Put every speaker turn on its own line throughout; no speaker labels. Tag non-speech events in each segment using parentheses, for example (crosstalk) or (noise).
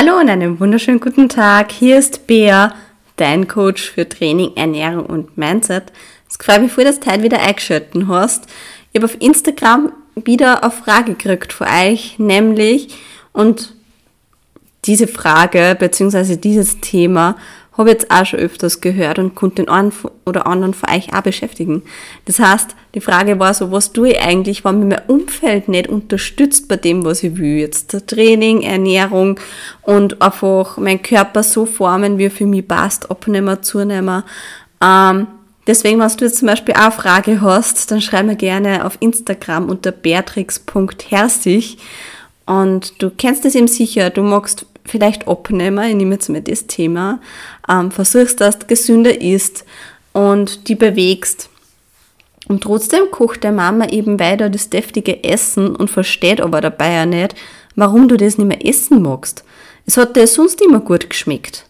Hallo und einen wunderschönen guten Tag. Hier ist Bea, dein Coach für Training, Ernährung und Mindset. Es freut mich voll, dass du heute wieder eingeschalten hast. Ich habe auf Instagram wieder eine Frage gekriegt von euch, nämlich, und diese Frage bzw. dieses Thema habe jetzt auch schon öfters gehört und konnte den einen oder anderen von euch auch beschäftigen. Das heißt, die Frage war so, was tue ich eigentlich, wenn mir mein Umfeld nicht unterstützt bei dem, was ich will? Jetzt Training, Ernährung und einfach meinen Körper so formen, wie er für mich passt, abnehmen, zunehmen. Ähm, deswegen, wenn du jetzt zum Beispiel auch eine Frage hast, dann schreib mir gerne auf Instagram unter beatrix.herzig und du kennst es eben sicher, du magst vielleicht abnehmen, ich nehme jetzt mal das Thema, ähm, versuchst, dass du gesünder isst und die bewegst. Und trotzdem kocht der Mama eben weiter das deftige Essen und versteht aber dabei ja nicht, warum du das nicht mehr essen magst. Es hat dir sonst immer gut geschmeckt.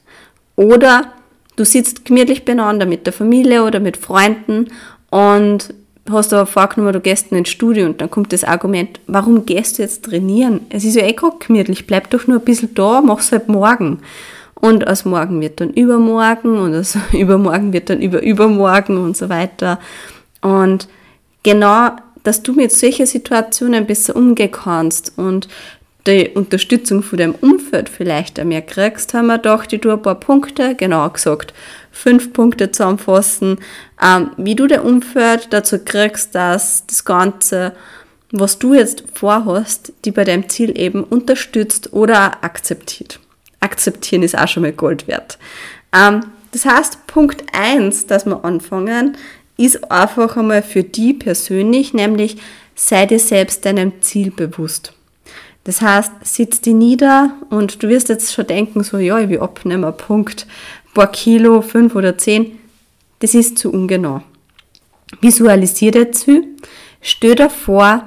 Oder du sitzt gemütlich beieinander mit der Familie oder mit Freunden und hast aber vorgenommen, du gehst ins Studio und dann kommt das Argument, warum gehst du jetzt trainieren? Es ist ja eh gerade gemütlich, bleib doch nur ein bisschen da, mach's halt morgen. Und aus morgen wird dann übermorgen und aus (laughs) übermorgen wird dann über übermorgen und so weiter. Und genau, dass du mit solchen Situationen besser umgehen kannst und die Unterstützung von deinem Umfeld vielleicht mehr kriegst, haben wir gedacht, ich tue ein paar Punkte, genau gesagt, fünf Punkte zusammenfassen, ähm, wie du dein Umfeld dazu kriegst, dass das Ganze, was du jetzt vorhast, die bei deinem Ziel eben unterstützt oder akzeptiert. Akzeptieren ist auch schon mal Gold wert. Ähm, das heißt, Punkt eins, dass wir anfangen, ist einfach einmal für die persönlich, nämlich sei dir selbst deinem Ziel bewusst. Das heißt, sitz die nieder und du wirst jetzt schon denken, so, ja, ich will abnehmen, Punkt, paar Kilo, fünf oder zehn. Das ist zu ungenau. Visualisier dazu, stell dir vor,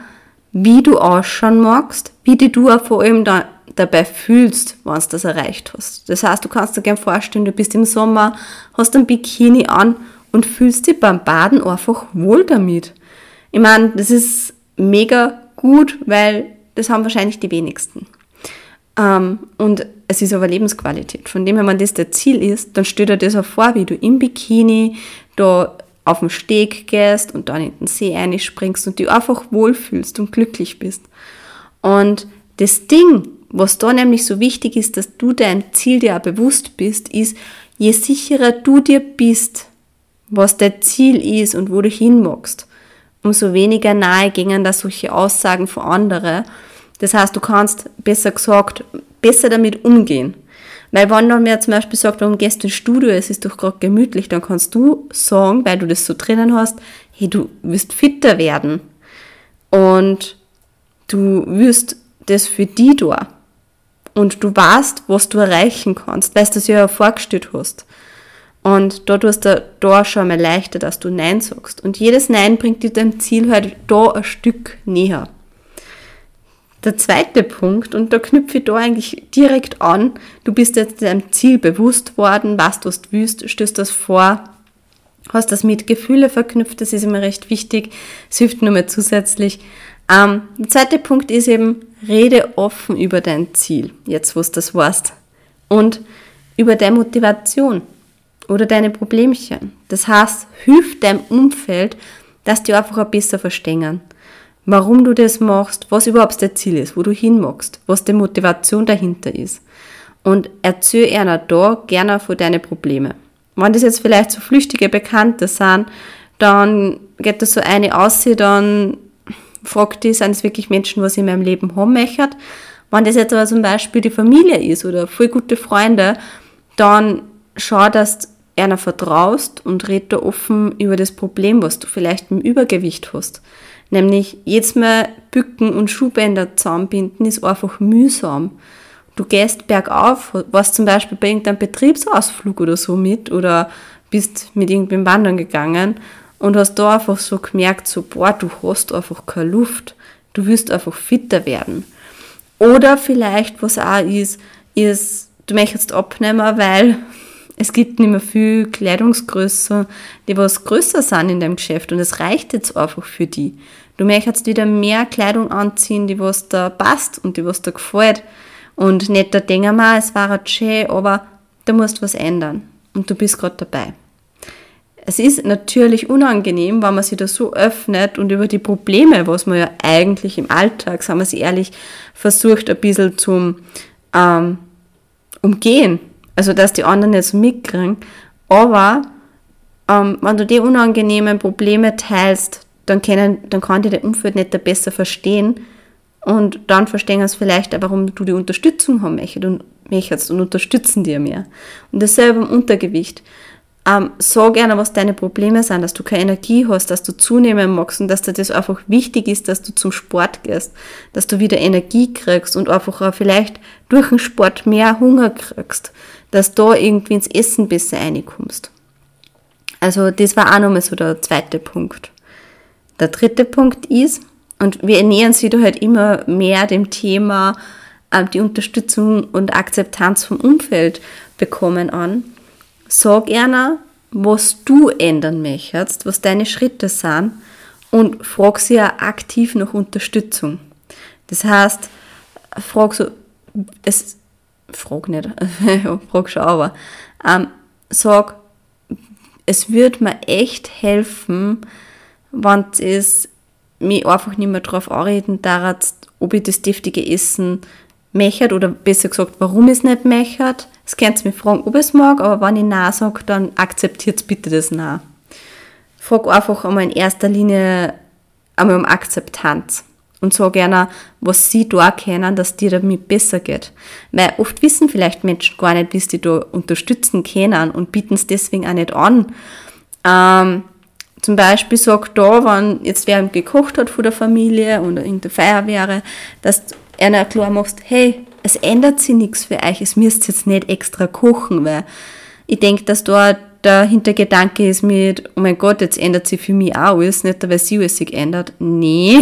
wie du ausschauen magst, wie die du auch vor allem da, dabei fühlst, wenn du das erreicht hast. Das heißt, du kannst dir gerne vorstellen, du bist im Sommer, hast ein Bikini an und fühlst dich beim Baden einfach wohl damit. Ich meine, das ist mega gut, weil das haben wahrscheinlich die wenigsten. Ähm, und es ist aber Lebensqualität. Von dem her, wenn das der Ziel ist, dann stell dir das auch vor, wie du im Bikini da auf dem Steg gehst und dann in den See einspringst und dich einfach wohlfühlst und glücklich bist. Und das Ding, was da nämlich so wichtig ist, dass du dein Ziel dir auch bewusst bist, ist, je sicherer du dir bist, was dein Ziel ist und wo du hin magst, umso weniger nahe gingen da solche Aussagen von anderen. Das heißt, du kannst, besser gesagt, besser damit umgehen. Weil wenn dann mir zum Beispiel sagt, warum gehst du ins Studio, es ist doch gerade gemütlich, dann kannst du sagen, weil du das so drinnen hast, hey, du wirst fitter werden. Und du wirst das für die da. Und du weißt, was du erreichen kannst, weil du das ja vorgestellt hast. Und da tust du da schon mal leichter, dass du Nein sagst. Und jedes Nein bringt dir dein Ziel halt da ein Stück näher. Der zweite Punkt, und da knüpfe ich da eigentlich direkt an, du bist jetzt deinem Ziel bewusst worden, was du willst, stößt das vor, hast das mit Gefühle verknüpft, das ist immer recht wichtig, es hilft nur mal zusätzlich. Ähm, der zweite Punkt ist eben, rede offen über dein Ziel, jetzt wo du das weißt, und über deine Motivation oder deine Problemchen. Das heißt, hilf deinem Umfeld, dass die einfach ein bisschen verstehen, warum du das machst, was überhaupt dein Ziel ist, wo du hin magst, was die Motivation dahinter ist. Und erzähl einer da gerne von deinen Problemen. Wenn das jetzt vielleicht so flüchtige Bekannte sind, dann geht das so eine aus, dann fragt die, sind es wirklich Menschen, was ich in meinem Leben haben möchte. Wenn das jetzt aber zum Beispiel die Familie ist oder voll gute Freunde, dann schau, dass einer vertraust und red da offen über das Problem, was du vielleicht im Übergewicht hast. Nämlich jetzt mal Bücken und Schuhbänder zusammenbinden ist einfach mühsam. Du gehst bergauf, warst zum Beispiel bei irgendeinem Betriebsausflug oder so mit oder bist mit irgendwem wandern gegangen und hast da einfach so gemerkt, so, boah, du hast einfach keine Luft. Du wirst einfach fitter werden. Oder vielleicht, was auch ist, ist, du möchtest abnehmen, weil es gibt nicht mehr viel Kleidungsgröße, die was größer sind in deinem Geschäft und es reicht jetzt einfach für die. Du möchtest wieder mehr Kleidung anziehen, die was da passt und die was da gefällt. Und nicht der Dinger mal, es war schön, aber da musst was ändern. Und du bist gerade dabei. Es ist natürlich unangenehm, wenn man sich da so öffnet und über die Probleme, was man ja eigentlich im Alltag, sagen wir sie ehrlich, versucht ein bisschen zum ähm, Umgehen. Also, dass die anderen so mitkriegen. Aber ähm, wenn du die unangenehmen Probleme teilst, dann, können, dann kann dir der Umfeld nicht besser verstehen. Und dann verstehen sie vielleicht auch, warum du die Unterstützung haben möchtest und, möchtest und unterstützen dir mehr. Und dasselbe im Untergewicht. Ähm, sag gerne, was deine Probleme sind, dass du keine Energie hast, dass du zunehmen magst und dass dir das einfach wichtig ist, dass du zum Sport gehst, dass du wieder Energie kriegst und einfach auch vielleicht durch den Sport mehr Hunger kriegst, dass da irgendwie ins Essen besser reinkommst. Also das war auch nochmal so der zweite Punkt. Der dritte Punkt ist, und wir ernähren sich da halt immer mehr dem Thema äh, die Unterstützung und Akzeptanz vom Umfeld bekommen an. Sag einer, was du ändern möchtest, was deine Schritte sind und frag sie ja aktiv nach Unterstützung. Das heißt, frag so, es, frag nicht, (laughs) frag schon, aber ähm, sag, es würde mir echt helfen, wenn es mich einfach nicht mehr darauf anreden darf, ob ich das deftige Essen mechert oder besser gesagt, warum es nicht mechert. Das könnt mich fragen, ob es mag, aber wenn ich Nein sage, dann akzeptiert bitte das Nein. Frag einfach einmal in erster Linie einmal um Akzeptanz und sag gerne, was sie da kennen, dass dir damit besser geht. Weil oft wissen vielleicht Menschen gar nicht, wie sie da unterstützen können und bieten es deswegen auch nicht an. Ähm, zum Beispiel sagt da, wenn jetzt wer gekocht hat von der Familie oder in der Feier wäre, dass du einer klar machst, hey, es ändert sich nichts für euch, es müsst jetzt nicht extra kochen, weil ich denke, dass da der Hintergedanke ist mit, oh mein Gott, jetzt ändert sich für mich auch alles, nicht weil sie alles sich ändert. Nee,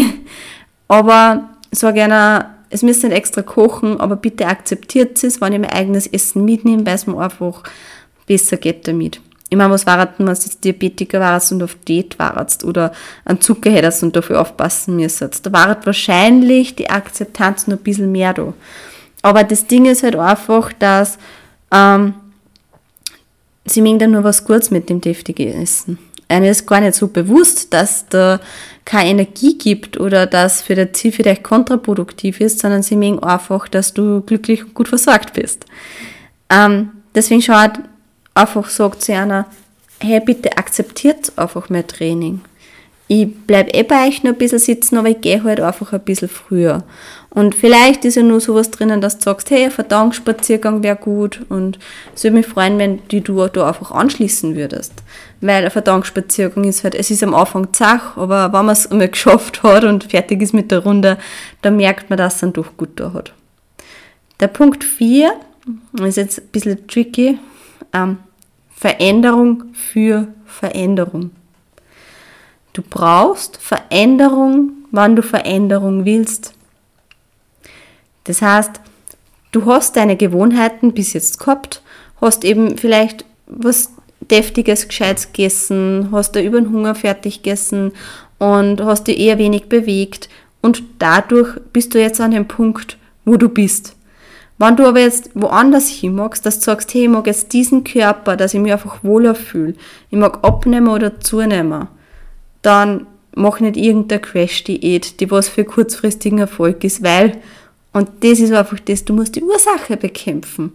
aber sag einer, es müsst nicht extra kochen, aber bitte akzeptiert es, wenn ich mein eigenes Essen mitnehme, weil es mir einfach besser geht damit. Ich meine, was war wenn du jetzt Diabetiker warst und auf Diät warst oder an Zucker hättest und dafür aufpassen müsstest. Da war wahrscheinlich die Akzeptanz noch ein bisschen mehr da. Aber das Ding ist halt einfach, dass ähm, sie mögen dann nur was Gutes mit dem deftigen Essen. Einem ist gar nicht so bewusst, dass da keine Energie gibt oder dass für das Ziel vielleicht kontraproduktiv ist, sondern sie mögen einfach, dass du glücklich und gut versorgt bist. Ähm, deswegen schaut einfach sagt zu einer, hey, bitte akzeptiert einfach mein Training. Ich bleib eh bei euch noch ein bisschen sitzen, aber ich gehe halt einfach ein bisschen früher. Und vielleicht ist ja nur sowas drinnen, dass du sagst, hey, ein Verdauungsspaziergang wäre gut und es würde mich freuen, wenn die du da einfach anschließen würdest. Weil ein Verdauungsspaziergang ist halt, es ist am Anfang zach, aber wenn man es einmal (laughs) geschafft hat und fertig ist mit der Runde, dann merkt man, dass es dann doch gut da hat. Der Punkt 4 ist jetzt ein bisschen tricky, ähm, Veränderung für Veränderung. Du brauchst Veränderung, wann du Veränderung willst. Das heißt, du hast deine Gewohnheiten bis jetzt gehabt, hast eben vielleicht was deftiges, gescheites gegessen, hast da über den Hunger fertig gegessen und hast dich eher wenig bewegt und dadurch bist du jetzt an dem Punkt, wo du bist. Wenn du aber jetzt woanders hin magst, dass du sagst, hey, ich mag jetzt diesen Körper, dass ich mich einfach wohler fühle, ich mag abnehmen oder zunehmen, dann mach nicht irgendeine Crash-Diät, die was für kurzfristigen Erfolg ist, weil, und das ist einfach das, du musst die Ursache bekämpfen.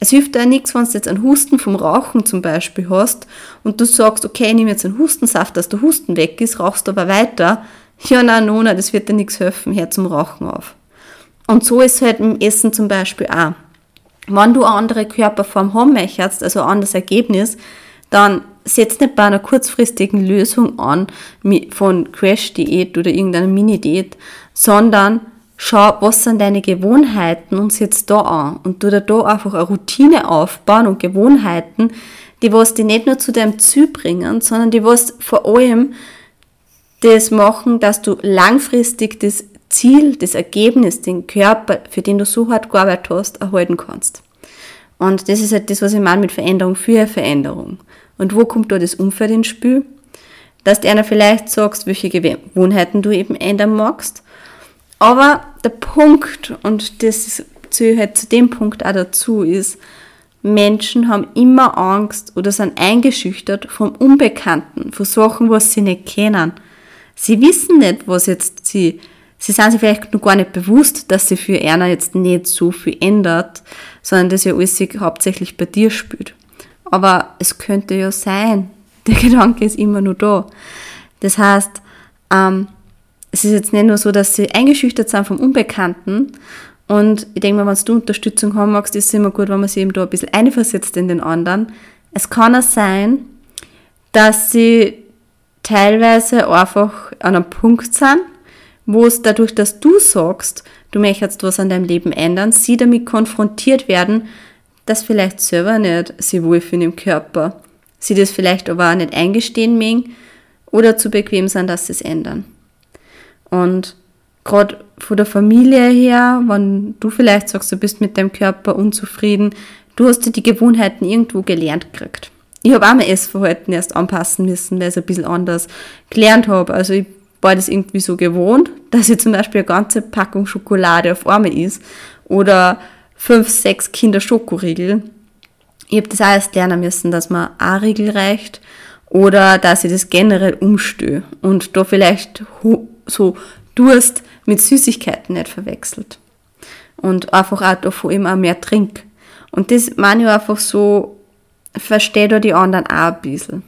Es hilft dir nichts, wenn du jetzt einen Husten vom Rauchen zum Beispiel hast und du sagst, okay, ich nehme jetzt einen Hustensaft, dass der Husten weg ist, rauchst aber weiter. Ja, nein, nein, das wird dir nichts helfen, hör zum Rauchen auf. Und so ist es halt im Essen zum Beispiel auch. Wenn du eine andere Körperform haben möchtest, also ein anderes Ergebnis, dann setz nicht bei einer kurzfristigen Lösung an von Crash-Diät oder irgendeiner Mini-Diät, sondern schau, was sind deine Gewohnheiten und setz da an und du da einfach eine Routine aufbauen und Gewohnheiten, die was die nicht nur zu deinem Ziel bringen, sondern die was vor allem das machen, dass du langfristig das Ziel, das Ergebnis, den Körper, für den du so hart gearbeitet hast, erhalten kannst. Und das ist halt das, was ich meine mit Veränderung für Veränderung. Und wo kommt da das Umfeld ins Spiel? Dass du einer vielleicht sagst, welche Gewohnheiten du eben ändern magst. Aber der Punkt, und das zähle halt zu dem Punkt auch dazu, ist, Menschen haben immer Angst oder sind eingeschüchtert vom Unbekannten, von Sachen, was sie nicht kennen. Sie wissen nicht, was jetzt sie, sie sind sich vielleicht noch gar nicht bewusst, dass sie für einer jetzt nicht so viel ändert, sondern dass ja alles sich hauptsächlich bei dir spürt. Aber es könnte ja sein. (laughs) Der Gedanke ist immer nur da. Das heißt, ähm, es ist jetzt nicht nur so, dass sie eingeschüchtert sind vom Unbekannten. Und ich denke mal, wenn du Unterstützung haben magst, ist es immer gut, wenn man sich eben da ein bisschen einversetzt in den anderen. Es kann auch sein, dass sie teilweise einfach an einem Punkt sind, wo es dadurch, dass du sagst, du möchtest was an deinem Leben ändern, sie damit konfrontiert werden, dass vielleicht selber nicht sie wohlfühlen im Körper. Sie das vielleicht aber auch nicht eingestehen mögen oder zu bequem sind, dass sie es ändern. Und gerade von der Familie her, wenn du vielleicht sagst, du bist mit deinem Körper unzufrieden, du hast dir die Gewohnheiten irgendwo gelernt gekriegt. Ich habe auch mein Essverhalten erst anpassen müssen, weil ich es ein bisschen anders gelernt habe. Also ich war das irgendwie so gewohnt, dass ich zum Beispiel eine ganze Packung Schokolade auf einmal ist oder fünf, sechs Kinder Schokoriegel. Ich habe das auch erst lernen müssen, dass man ein Riegel reicht oder dass ich das generell umstöhe und da vielleicht so Durst mit Süßigkeiten nicht verwechselt. Und einfach auch davon auch mehr trink. Und das meine ich einfach so, verstehe da die anderen auch ein bisschen.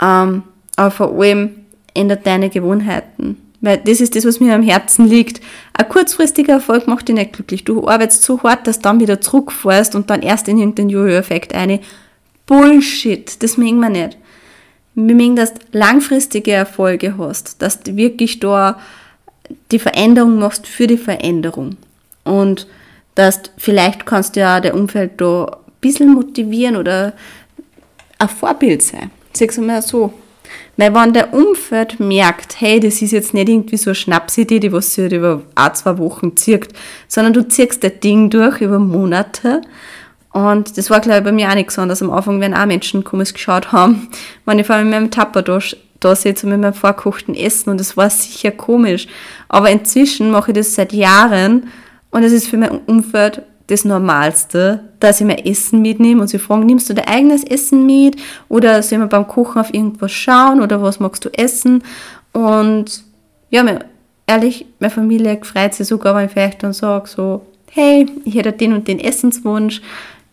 Ähm, aber vor allem ändert deine Gewohnheiten. Weil das ist das, was mir am Herzen liegt. Ein kurzfristiger Erfolg macht dich nicht glücklich. Du arbeitest so hart, dass du dann wieder zurückfährst und dann erst in irgendeinen Jojo-Effekt eine. Bullshit, das mögen wir nicht. Wir mögen, dass du langfristige Erfolge hast, dass du wirklich da die Veränderung machst für die Veränderung. Und dass vielleicht kannst du ja der Umfeld da ein bisschen motivieren oder ein Vorbild sein. Sag's mal so. Weil wenn der Umfeld merkt, hey, das ist jetzt nicht irgendwie so eine Schnapsidee, die was sich halt über ein, zwei Wochen zirkt, sondern du ziehst das Ding durch über Monate. Und das war, glaube ich, bei mir auch nicht so anders. Am Anfang, wenn auch Menschen komisch geschaut haben, (laughs) wenn ich vor allem mit meinem Tapper da, da sitze mit meinem vorkochten Essen und das war sicher komisch. Aber inzwischen mache ich das seit Jahren und es ist für mein Umfeld das Normalste, dass ich mein Essen mitnehme und sie fragen, nimmst du dein eigenes Essen mit oder sollen wir beim Kochen auf irgendwas schauen oder was magst du essen? Und ja, mir, ehrlich, meine Familie freut sich sogar, wenn ich vielleicht dann sage, so, hey, ich hätte den und den Essenswunsch.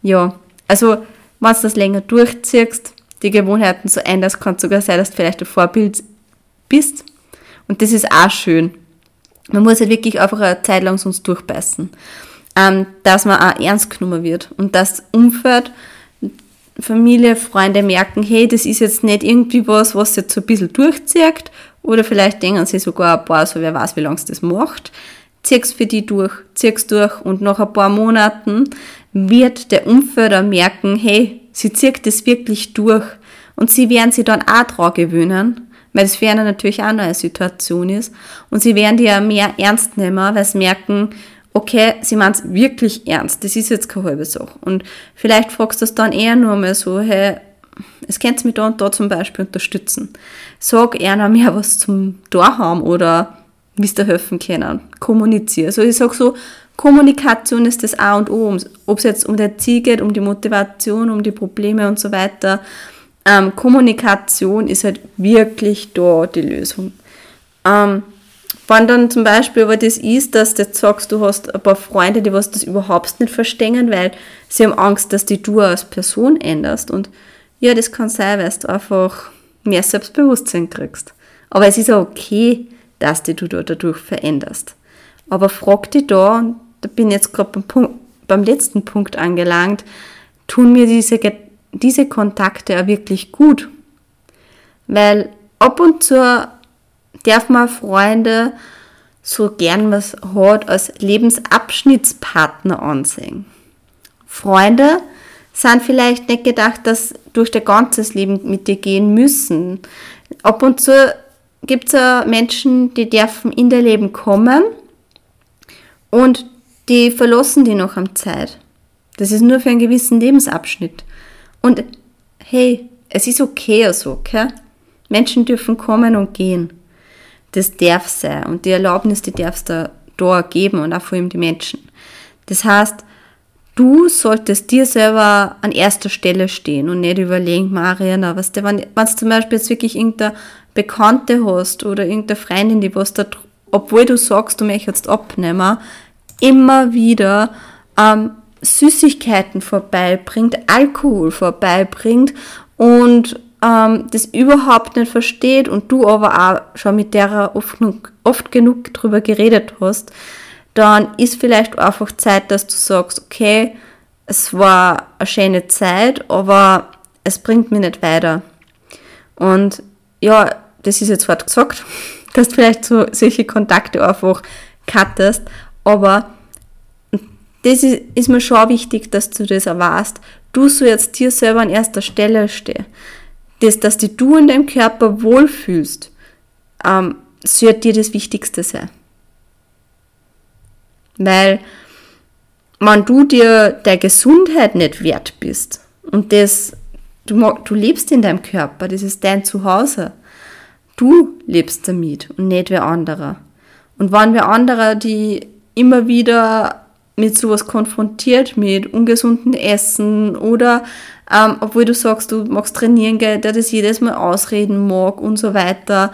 Ja, also, wenn du das länger durchziehst, die Gewohnheiten so änderst, kann es sogar sein, dass du vielleicht ein Vorbild bist. Und das ist auch schön. Man muss halt wirklich einfach eine Zeit lang sonst durchbeißen ähm, dass man auch ernst genommen wird und dass Umfeld, Familie, Freunde merken, hey, das ist jetzt nicht irgendwie was, was jetzt so ein bisschen durchzieht. Oder vielleicht denken sie sogar ein paar, so wer weiß, wie lange es das macht. Zieh's für die durch, zieh's durch und nach ein paar Monaten wird der Umfelder merken, hey, sie zieht das wirklich durch. Und sie werden sich dann auch dran gewöhnen, weil das für eine natürlich auch eine Situation ist. Und sie werden die ja mehr ernst nehmen, weil sie merken, okay, sie meint es wirklich ernst, das ist jetzt keine halbe Sache. Und vielleicht fragst du es dann eher nur mal so, hey, es könnt mich da und da zum Beispiel unterstützen. Sag eher noch mehr was zum da haben oder wie dir helfen können. Kommuniziere. Also ich sag so, Kommunikation ist das A und O, ob es jetzt um der Ziel geht, um die Motivation, um die Probleme und so weiter. Ähm, Kommunikation ist halt wirklich da die Lösung. Ähm, wenn dann zum Beispiel aber das ist, dass du jetzt sagst, du hast ein paar Freunde, die was das überhaupt nicht verstehen, weil sie haben Angst, dass die du als Person änderst. Und ja, das kann sein, weil du einfach mehr Selbstbewusstsein kriegst. Aber es ist auch okay, dass die du da dadurch veränderst. Aber frag dich da, und da bin ich jetzt gerade beim, beim letzten Punkt angelangt, tun mir diese, diese Kontakte auch wirklich gut? Weil ab und zu darf man Freunde so gern was hat als Lebensabschnittspartner ansehen. Freunde sind vielleicht nicht gedacht, dass durch dein ganzes Leben mit dir gehen müssen. Ab und zu gibt es Menschen, die dürfen in dein Leben kommen und die verlassen die noch am Zeit. Das ist nur für einen gewissen Lebensabschnitt. Und hey, es ist okay so, okay? Menschen dürfen kommen und gehen das darf sein. Und die Erlaubnis, die darfst du da geben und auch vor allem die Menschen. Das heißt, du solltest dir selber an erster Stelle stehen und nicht überlegen, Mariana, was du, wenn, du zum Beispiel jetzt wirklich irgendeine Bekannte hast oder irgendeine Freundin, die was da, obwohl du sagst, du möchtest abnehmen, immer wieder ähm, Süßigkeiten vorbeibringt, Alkohol vorbeibringt und ähm, das überhaupt nicht versteht und du aber auch schon mit der oft, oft genug drüber geredet hast, dann ist vielleicht einfach Zeit, dass du sagst, okay, es war eine schöne Zeit, aber es bringt mich nicht weiter. Und ja, das ist jetzt hart gesagt, (laughs) dass du vielleicht so solche Kontakte einfach cuttest, aber das ist, ist mir schon wichtig, dass du das erwarst. Du sollst jetzt dir selber an erster Stelle stehen. Das, dass die du in deinem Körper wohlfühlst, ähm, sollte dir das Wichtigste sein. Weil, wenn du dir der Gesundheit nicht wert bist und das, du, du lebst in deinem Körper, das ist dein Zuhause. Du lebst damit und nicht wer anderer. Und wenn wer anderer die immer wieder mit sowas konfrontiert, mit ungesunden Essen oder ähm, obwohl du sagst, du magst trainieren, gell, der das jedes Mal ausreden mag und so weiter.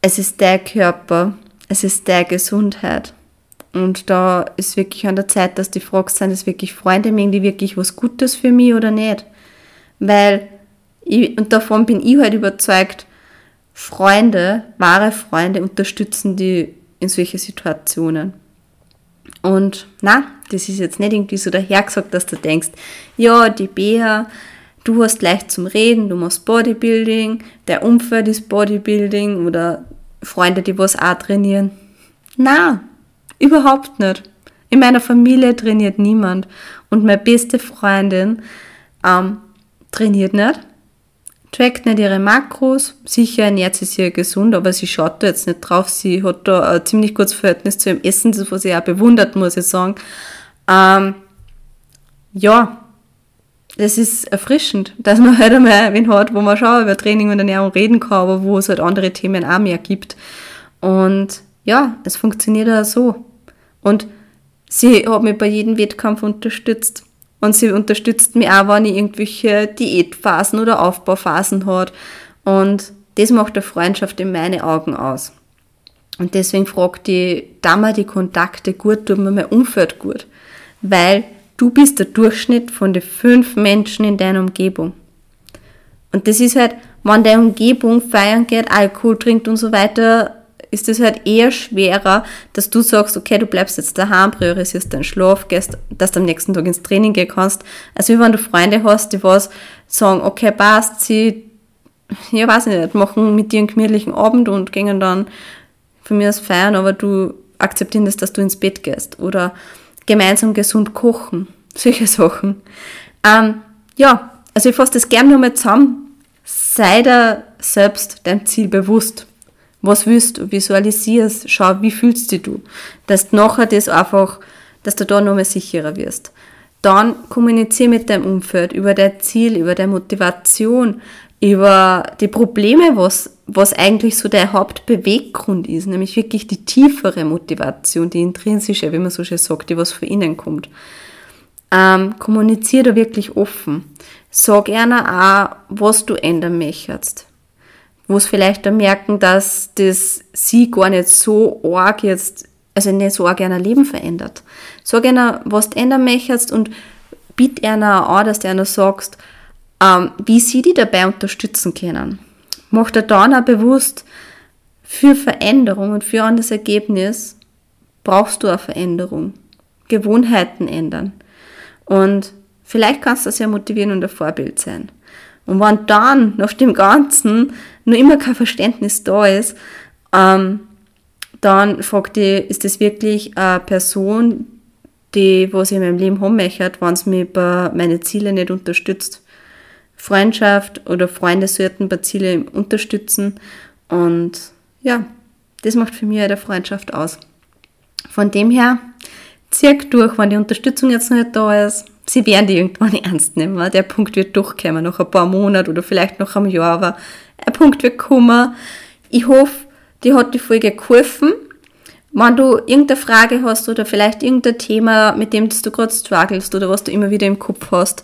Es ist der Körper, es ist der Gesundheit. Und da ist wirklich an der Zeit, dass die fragst, sind es wirklich Freunde, mögen die wirklich was Gutes für mich oder nicht? Weil, ich, und davon bin ich halt überzeugt, Freunde, wahre Freunde unterstützen die in solche Situationen. Und na, das ist jetzt nicht irgendwie so dahergesagt, dass du denkst, ja, die Bea, du hast leicht zum Reden, du machst Bodybuilding, der Umfeld ist Bodybuilding oder Freunde, die was auch trainieren. Na, überhaupt nicht. In meiner Familie trainiert niemand und meine beste Freundin ähm, trainiert nicht, trackt nicht ihre Makros, sicher ernährt sie sich gesund, aber sie schaut da jetzt nicht drauf, sie hat da ein ziemlich gutes Verhältnis zu ihrem Essen, das was ich auch bewundert, muss ich sagen. Ähm, ja, das ist erfrischend, dass man halt einmal wen hat, wo man schon über Training und Ernährung reden kann, aber wo es halt andere Themen auch mehr gibt. Und ja, es funktioniert auch so. Und sie hat mich bei jedem Wettkampf unterstützt. Und sie unterstützt mich auch, wenn ich irgendwelche Diätphasen oder Aufbauphasen hat. Und das macht eine Freundschaft in meinen Augen aus. Und deswegen fragt die, da mal die Kontakte gut, tut mir mein Umfeld gut. Weil Du bist der Durchschnitt von den fünf Menschen in deiner Umgebung. Und das ist halt, wenn deine Umgebung feiern geht, Alkohol trinkt und so weiter, ist es halt eher schwerer, dass du sagst, okay, du bleibst jetzt daheim, priorisierst deinen Schlaf, gehst, dass du am nächsten Tag ins Training gehen kannst. Also wie wenn du Freunde hast, die was sagen, okay, passt, sie, ja, weiß ich nicht, machen mit dir einen gemütlichen Abend und gehen dann von mir aus feiern, aber du akzeptierst, dass du ins Bett gehst. Oder gemeinsam gesund kochen, (laughs) solche Sachen. Ähm, ja, also ich fasse das gerne nochmal zusammen. Sei dir selbst dein Ziel bewusst. Was willst du? Visualisierst, schau, wie fühlst dich du? Dass du nachher das einfach, dass du da nochmal sicherer wirst. Dann kommuniziere mit deinem Umfeld über dein Ziel, über deine Motivation, über die Probleme, was, was eigentlich so der Hauptbeweggrund ist, nämlich wirklich die tiefere Motivation, die intrinsische, wie man so schön sagt, die was von innen kommt. Ähm, kommuniziere da wirklich offen. Sag gerne auch, was du ändern möchtest. Wo es vielleicht dann merken, dass das sie gar nicht so arg jetzt, also nicht so arg ein Leben verändert. Sag einer, was du ändern möchtest und bitte einer an, dass du einer sagst, ähm, wie sie die dabei unterstützen können. Mach dir dann auch bewusst, für Veränderung und für ein Ergebnis brauchst du eine Veränderung. Gewohnheiten ändern. Und vielleicht kannst du ja motivieren und ein Vorbild sein. Und wenn dann nach dem Ganzen nur immer kein Verständnis da ist, ähm, dann fragt die, ist das wirklich eine Person, die, was ich in meinem Leben haben möchte, wenn es mich bei meinen Zielen nicht unterstützt. Freundschaft oder Freunde sollten bei Ziele unterstützen. Und ja, das macht für mich eine Freundschaft aus. Von dem her, zirk durch, wenn die Unterstützung jetzt noch nicht da ist. Sie werden die irgendwann (laughs) ernst nehmen. Der Punkt wird durchkommen, nach ein paar Monaten oder vielleicht noch einem Jahr, aber ein Punkt wird kommen. Ich hoffe, dir hat die Folge geholfen. Wenn du irgendeine Frage hast oder vielleicht irgendein Thema, mit dem du gerade strugglest oder was du immer wieder im Kopf hast,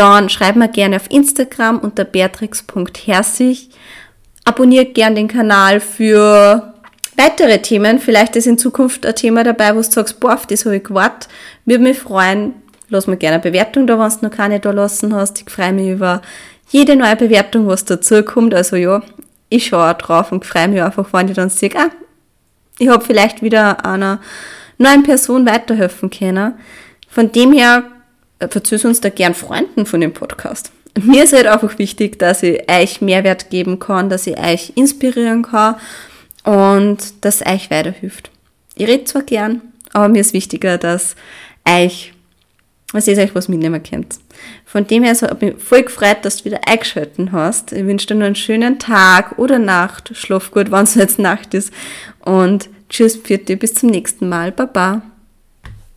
dann schreib mir gerne auf Instagram unter beatrix.herzig. Abonniert gerne den Kanal für weitere Themen. Vielleicht ist in Zukunft ein Thema dabei, wo du sagst, boah, auf das habe ich gewartet. Würde mich freuen. Lass mir gerne eine Bewertung da, wenn du noch keine da lassen hast. Ich freue mich über jede neue Bewertung, was dazu kommt. Also ja, ich schaue drauf und freue mich einfach, wenn ich dann sehe, ah, ich habe vielleicht wieder einer neuen Person weiterhelfen können. Von dem her äh, verzögern uns da gern Freunden von dem Podcast. Mir ist halt einfach wichtig, dass ich euch Mehrwert geben kann, dass ich euch inspirieren kann und dass euch weiterhilft. Ich rede zwar gern, aber mir ist wichtiger, dass euch, was ihr euch was mitnehmen könnt. Von dem her ich mich voll gefreut, dass du wieder eingeschalten hast. Ich wünsche dir noch einen schönen Tag oder Nacht. Schlaf gut, (laughs) wenn es jetzt Nacht ist. Und tschüss, dich, bis zum nächsten Mal. Baba.